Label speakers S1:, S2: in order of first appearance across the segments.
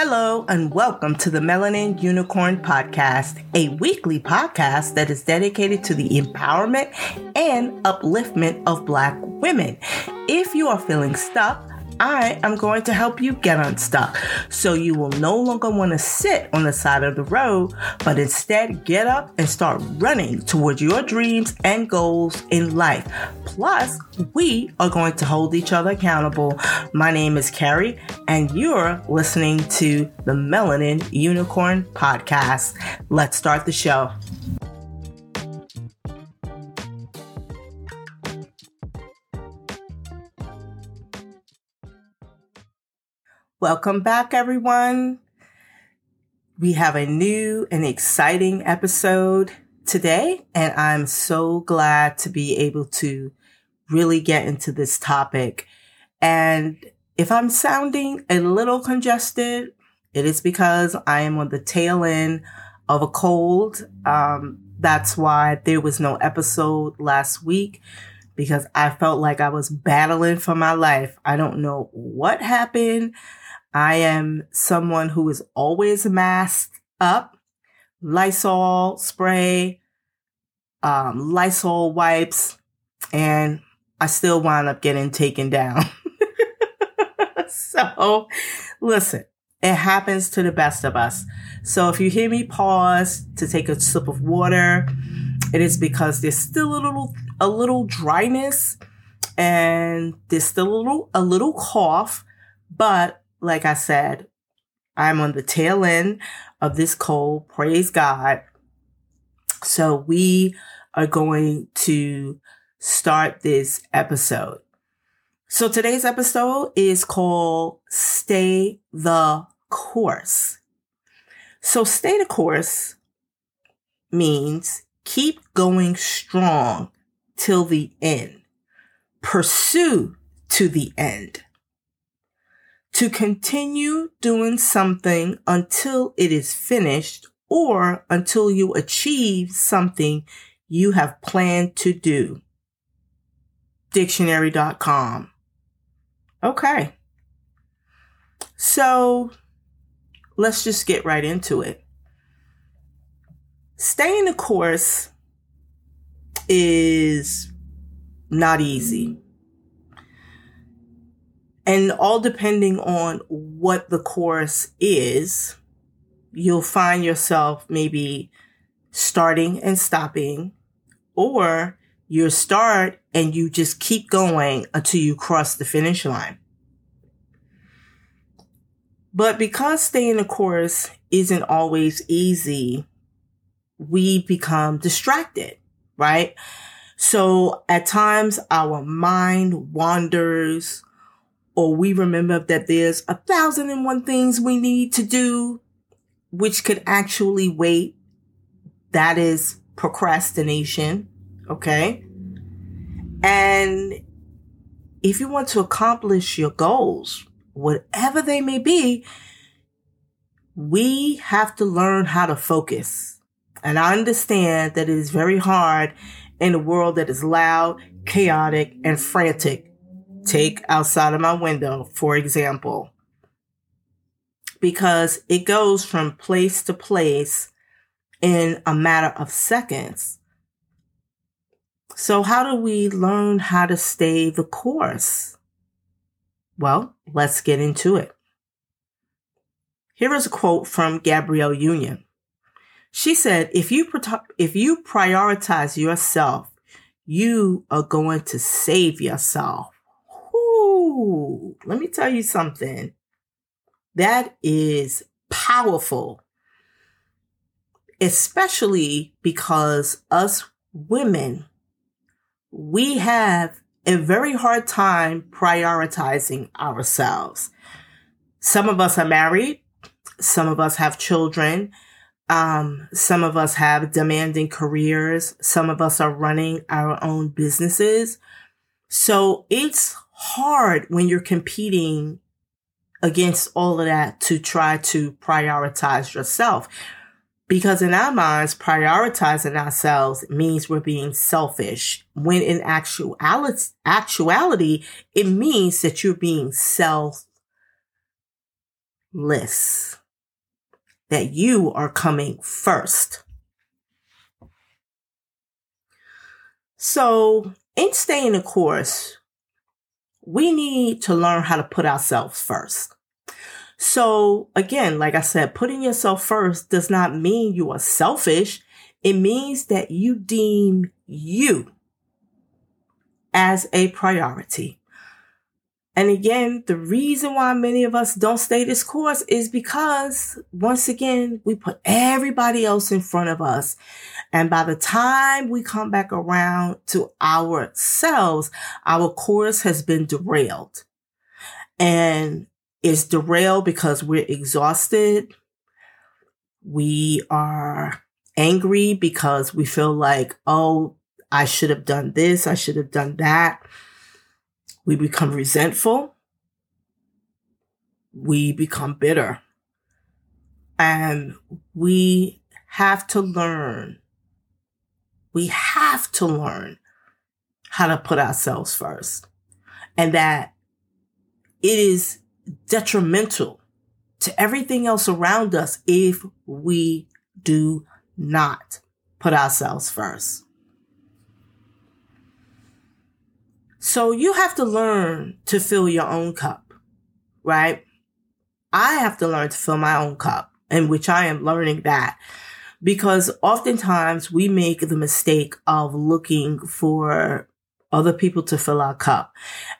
S1: Hello, and welcome to the Melanin Unicorn Podcast, a weekly podcast that is dedicated to the empowerment and upliftment of Black women. If you are feeling stuck, I am going to help you get unstuck so you will no longer want to sit on the side of the road, but instead get up and start running towards your dreams and goals in life. Plus, we are going to hold each other accountable. My name is Kerry, and you're listening to the Melanin Unicorn Podcast. Let's start the show. Welcome back, everyone. We have a new and exciting episode today, and I'm so glad to be able to really get into this topic. And if I'm sounding a little congested, it is because I am on the tail end of a cold. Um, that's why there was no episode last week because I felt like I was battling for my life. I don't know what happened. I am someone who is always masked up, Lysol spray, um, Lysol wipes, and I still wind up getting taken down. so, listen, it happens to the best of us. So, if you hear me pause to take a sip of water, it is because there's still a little a little dryness and there's still a little a little cough, but like I said, I'm on the tail end of this cold. Praise God. So we are going to start this episode. So today's episode is called Stay the Course. So stay the course means keep going strong till the end. Pursue to the end to continue doing something until it is finished or until you achieve something you have planned to do. Dictionary.com. Okay. So let's just get right into it. Staying the course is not easy and all depending on what the course is, you'll find yourself maybe starting and stopping, or you start and you just keep going until you cross the finish line. But because staying the course isn't always easy, we become distracted, right? So at times our mind wanders or we remember that there's a thousand and one things we need to do, which could actually wait. That is procrastination. Okay. And if you want to accomplish your goals, whatever they may be, we have to learn how to focus. And I understand that it is very hard in a world that is loud, chaotic, and frantic Mm-hmm. take outside of my window, for example, because it goes from place to place in a matter of seconds. So, how do we learn how to stay the course? Well, let's get into it. Here is a quote from Gabrielle Union. She said, if you, if you prioritize yourself, you are going to save yourself let me tell you something. That is powerful, especially because us women, we have a very hard time prioritizing ourselves. Some of us are married. Some of us have children. Um, some of us have demanding careers. Some of us are running our own businesses. So it's hard when you're competing against all of that to try to prioritize yourself. Because in our minds, prioritizing ourselves means we're being selfish. When in actuality, actuality, it means that you're being self list. That you are coming first. So, in staying the course, we need to learn how to put ourselves first. So, again, like I said, putting yourself first does not mean you are selfish. It means that you deem you as a priority. And again, the reason why many of us don't stay this course is because once again, we put everybody else in front of us. And by the time we come back around to ourselves, our course has been derailed. And it's derailed because we're exhausted. We are angry because we feel like, oh, I should have done this. I should have done that. We become resentful. We become bitter. And we have to learn. We have to learn how to put ourselves first. And that it is detrimental to everything else around us if we do not put ourselves first. So you have to learn to fill your own cup, right? I have to learn to fill my own cup, in which I am learning that because oftentimes we make the mistake of looking for other people to fill our cup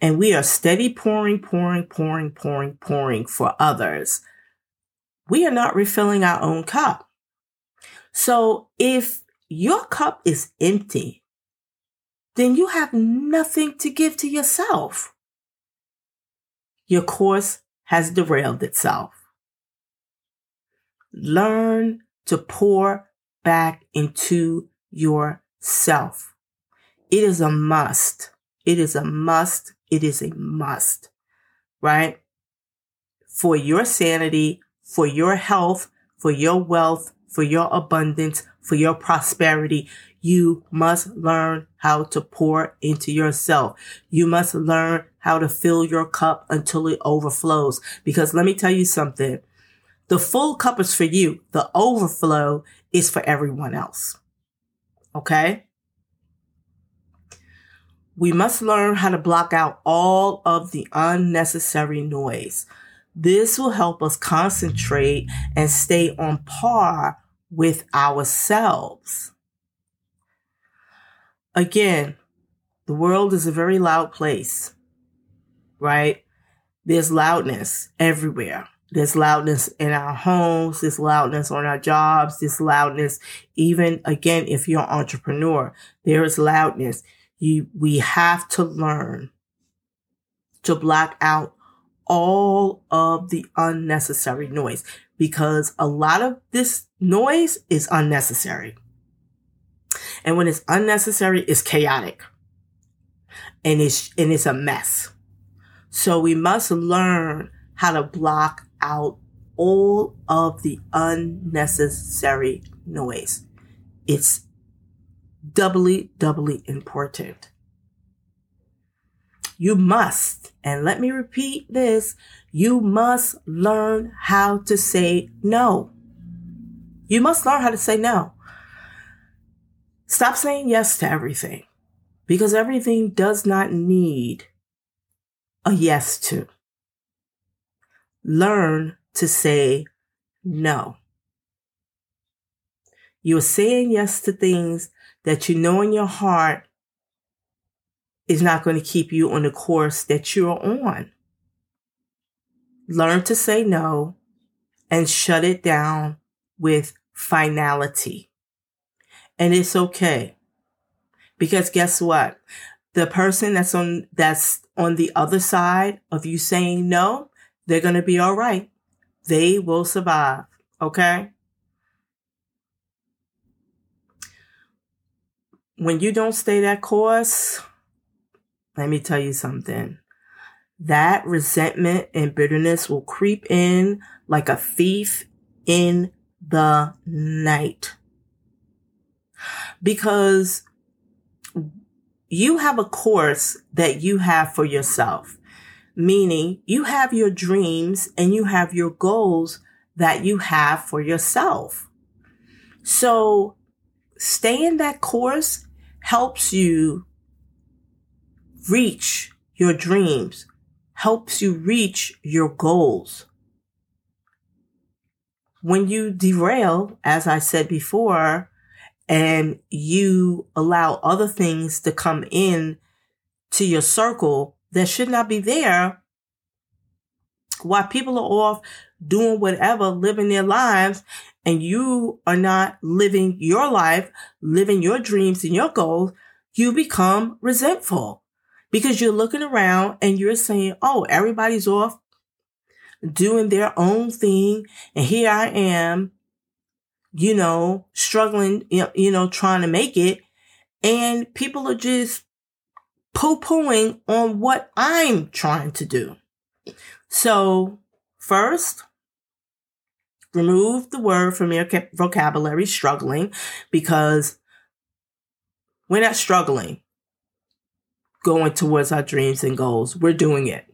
S1: and we are steady pouring, pouring, pouring, pouring, pouring for others. We are not refilling our own cup. So if your cup is empty, then you have nothing to give to yourself. Your course has derailed itself. Learn to pour back into yourself. It is a must. It is a must. It is a must, right? For your sanity, for your health, for your wealth, for your abundance, for your prosperity, you must learn how to pour into yourself. You must learn how to fill your cup until it overflows. Because let me tell you something. The full cup is for you. The overflow is for everyone else. Okay? We must learn how to block out all of the unnecessary noise. This will help us concentrate and stay on par with ourselves. Again, the world is a very loud place, right? There's loudness everywhere. There's loudness in our homes. There's loudness on our jobs. There's loudness, even again, if you're an entrepreneur, there is loudness. You, we have to learn to block out all of the unnecessary noise because a lot of this noise is unnecessary. And when it's unnecessary, it's chaotic. And it's, and it's a mess. So we must learn how to block out all of the unnecessary noise. It's doubly, doubly important. You must, and let me repeat this, you must learn how to say no. You must learn how to say no. Stop saying yes to everything because everything does not need a yes to. Learn to say no. You're saying yes to things that you know in your heart is not going to keep you on the course that you're on. Learn to say no and shut it down with finality. And it's okay. Because guess what? The person that's on, that's on the other side of you saying no, they're going to be all right. They will survive. Okay. When you don't stay that course, let me tell you something. That resentment and bitterness will creep in like a thief in the night because you have a course that you have for yourself. meaning you have your dreams and you have your goals that you have for yourself. So staying that course helps you reach your dreams, helps you reach your goals. When you derail, as I said before, and you allow other things to come in to your circle that should not be there, while people are off doing whatever, living their lives, and you are not living your life, living your dreams and your goals, you become resentful because you're looking around and you're saying, Oh, everybody's off doing their own thing. And here I am, you know, struggling, you know, trying to make it. And people are just poo pooing on what I'm trying to do. So first, remove the word from your vocabulary, struggling, because we're not struggling going towards our dreams and goals. We're doing it.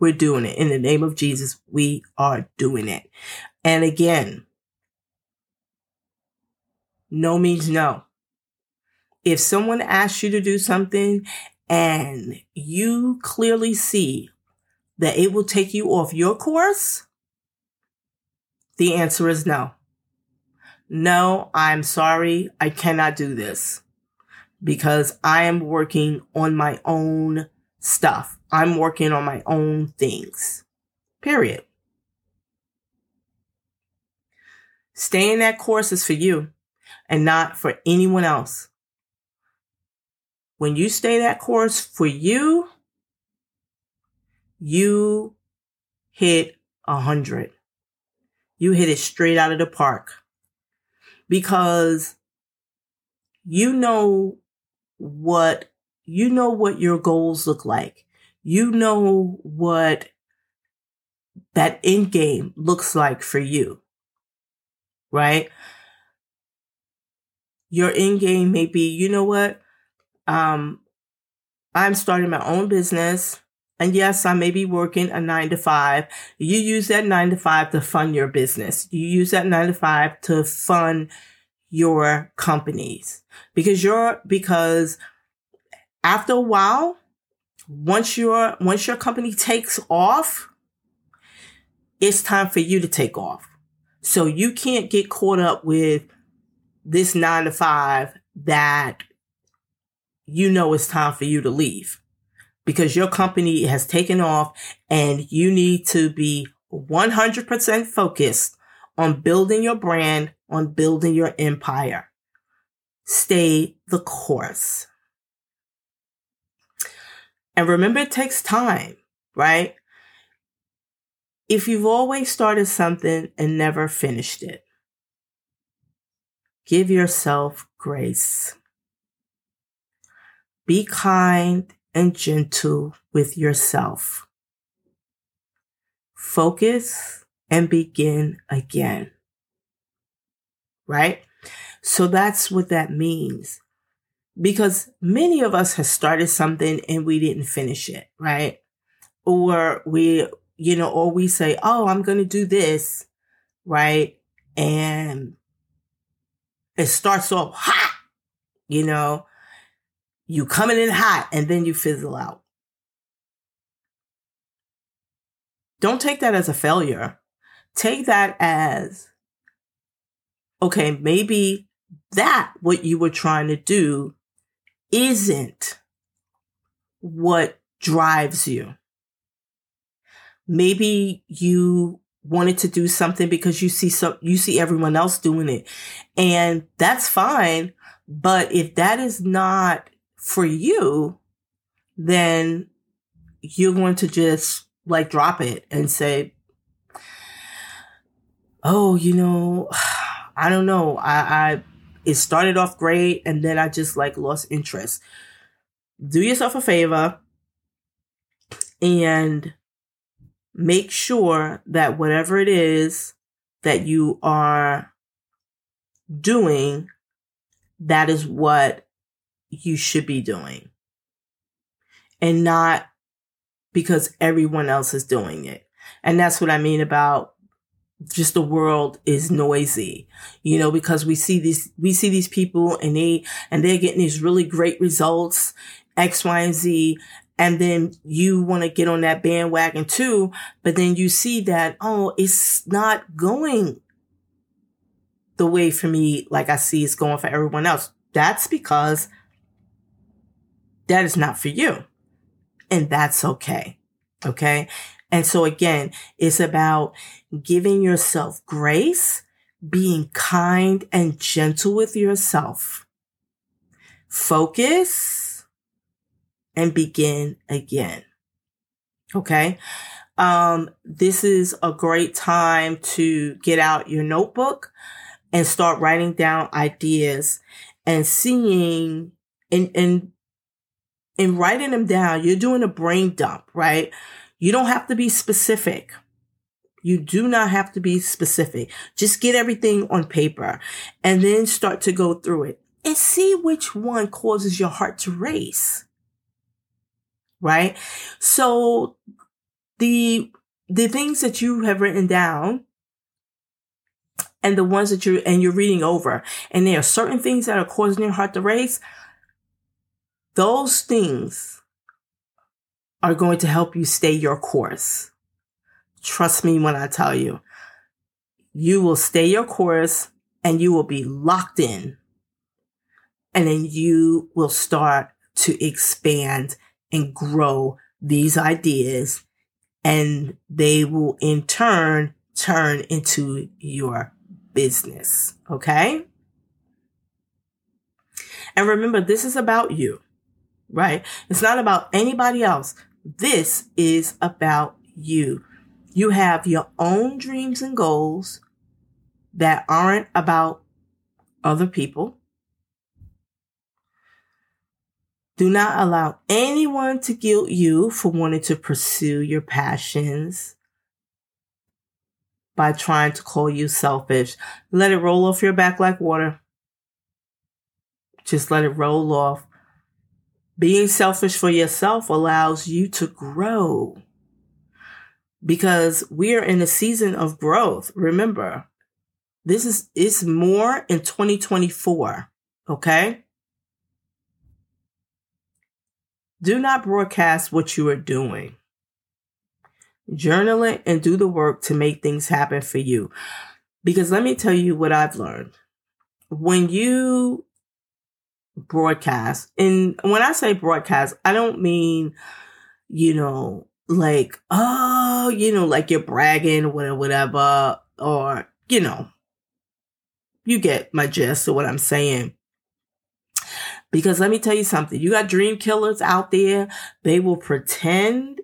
S1: We're doing it. In the name of Jesus, we are doing it. And again, no means no. If someone asks you to do something and you clearly see that it will take you off your course, the answer is no. No, I'm sorry. I cannot do this because I am working on my own stuff. I'm working on my own things. Period. Staying in that course is for you and not for anyone else. When you stay that course for you, you hit a hundred. You hit it straight out of the park because you know what you know what your goals look like. You know what that end game looks like for you. Right? Your end game may be, you know what? Um, I'm starting my own business. And yes, I may be working a nine to five. You use that nine to five to fund your business. You use that nine to five to fund your companies because you're, because after a while, once your, once your company takes off, it's time for you to take off. So you can't get caught up with this nine to five that you know it's time for you to leave because your company has taken off and you need to be 100% focused on building your brand, on building your empire. Stay the course. And remember, it takes time, right? If you've always started something and never finished it, give yourself grace. Be kind and gentle with yourself. Focus and begin again. Right? So that's what that means. Because many of us have started something and we didn't finish it, right? Or we, you know, or we say, oh, I'm going to do this, right? And it starts off hot, you know, you coming in hot and then you fizzle out. Don't take that as a failure. Take that as, okay, maybe that what you were trying to do isn't what drives you. Maybe you wanted to do something because you see some, you see everyone else doing it and that's fine. But if that is not for you, then you're going to just like drop it and say, Oh, you know, I don't know. I, I, it started off great and then I just like lost interest. Do yourself a favor and make sure that whatever it is that you are doing, that is what you should be doing and not because everyone else is doing it. And that's what I mean about just the world is noisy, you know, because we see these, we see these people and they, and they're getting these really great results, X, Y, and Z. And then you want to get on that bandwagon too. But then you see that, oh, it's not going the way for me, like I see it's going for everyone else. That's because that is not for you. And that's okay. Okay. And so again, it's about giving yourself grace, being kind and gentle with yourself. Focus and begin again. Okay. Um, this is a great time to get out your notebook and start writing down ideas and seeing and, and, in writing them down, you're doing a brain dump, right? You don't have to be specific. You do not have to be specific. Just get everything on paper and then start to go through it and see which one causes your heart to race. Right? So the the things that you have written down and the ones that you're and you're reading over and there are certain things that are causing your heart to race those things are going to help you stay your course. Trust me when i tell you. You will stay your course and you will be locked in. And then you will start to expand and grow these ideas and they will in turn turn into your business. Okay. And remember, this is about you, right? It's not about anybody else. This is about you. You have your own dreams and goals that aren't about other people. Do not allow anyone to guilt you for wanting to pursue your passions by trying to call you selfish. Let it roll off your back like water. Just let it roll off. Being selfish for yourself allows you to grow because we are in a season of growth. Remember, this is, it's more in 2024. Okay. Do not broadcast what you are doing. Journal it and do the work to make things happen for you. Because let me tell you what I've learned. When you broadcast, and when I say broadcast, I don't mean, you know, like, oh, you know, like you're bragging, whatever, whatever, or, you know, you get my gist of what I'm saying. Because let me tell you something, you got dream killers out there, they will pretend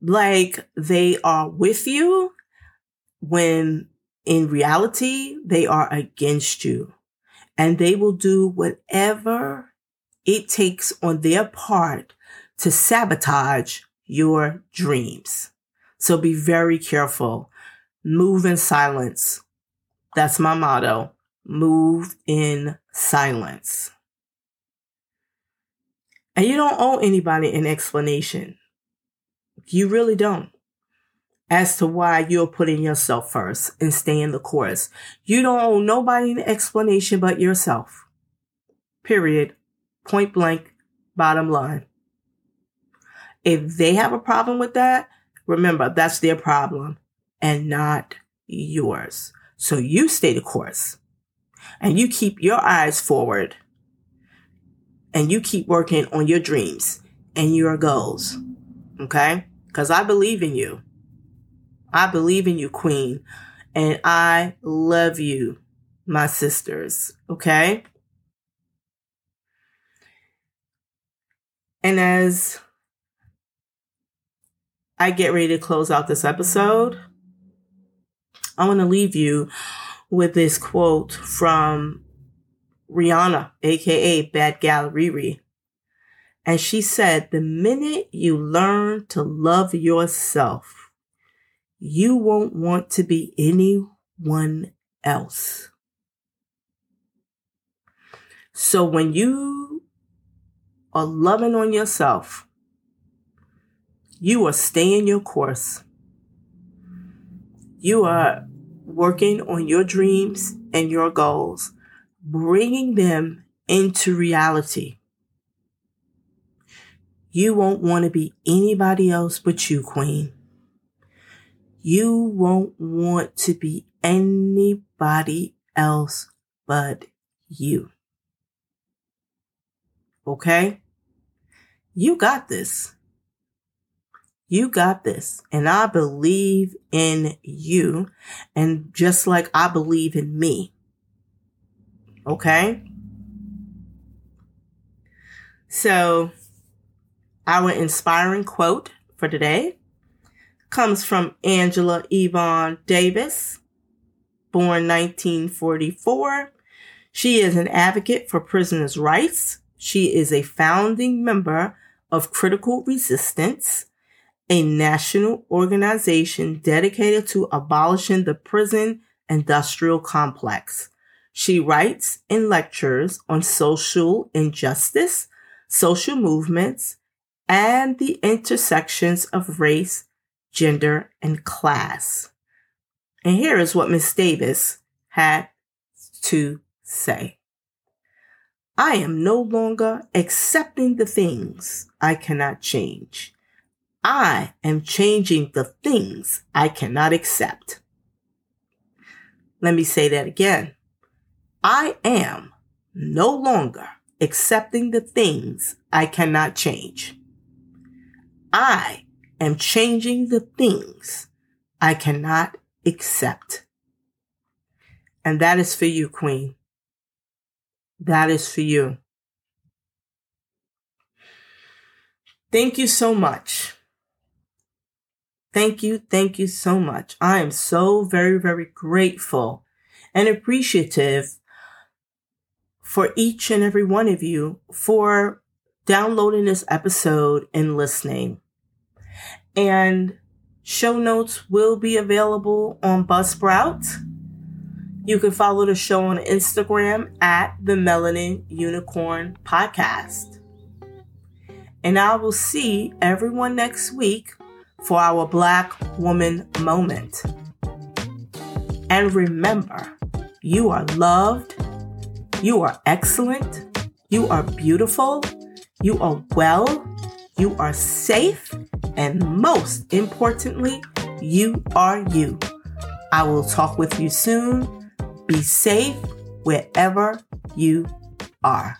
S1: like they are with you when in reality they are against you. And they will do whatever it takes on their part to sabotage your dreams. So be very careful. Move in silence. That's my motto. Move in silence. And you don't owe anybody an explanation. You really don't. As to why you're putting yourself first and staying the course. You don't owe nobody an explanation but yourself. Period. Point blank. Bottom line. If they have a problem with that, remember that's their problem and not yours. So you stay the course and you keep your eyes forward and you keep working on your dreams and your goals. Okay? Because I believe in you. I believe in you, Queen. And I love you, my sisters. Okay? And as I get ready to close out this episode, I want to leave you with this quote from Rihanna, aka Bad Gal Riri. And she said, the minute you learn to love yourself, you won't want to be anyone else. So when you are loving on yourself, You are staying your course. You are working on your dreams and your goals, bringing them into reality. You won't want to be anybody else but you, Queen. You won't want to be anybody else but you. Okay? You got this. You got this. And I believe in you. And just like I believe in me. Okay? So, our inspiring quote for today comes from Angela Yvonne Davis, born 1944. She is an advocate for prisoners' rights. She is a founding member of Critical Resistance, a national organization dedicated to abolishing the prison industrial complex. She writes and lectures on social injustice, social movements, and the intersections of race, gender, and class. And here is what Miss Davis had to say. I am no longer accepting the things I cannot change. I am changing the things I cannot accept. Let me say that again. I am no longer accepting the things I cannot change. I am changing the things I cannot accept. And that is for you, Queen. That is for you. Thank you so much. Thank you. Thank you so much. I am so very, very grateful and appreciative for each and every one of you for downloading this episode and listening. And show notes will be available on Buzzsprout. You can follow the show on Instagram at the Melanin Unicorn Podcast. And I will see everyone next week for our Black Woman Moment. And remember, you are loved, you are excellent, you are beautiful, you are well, you are safe, and most importantly, you are you. I will talk with you soon. Be safe wherever you are.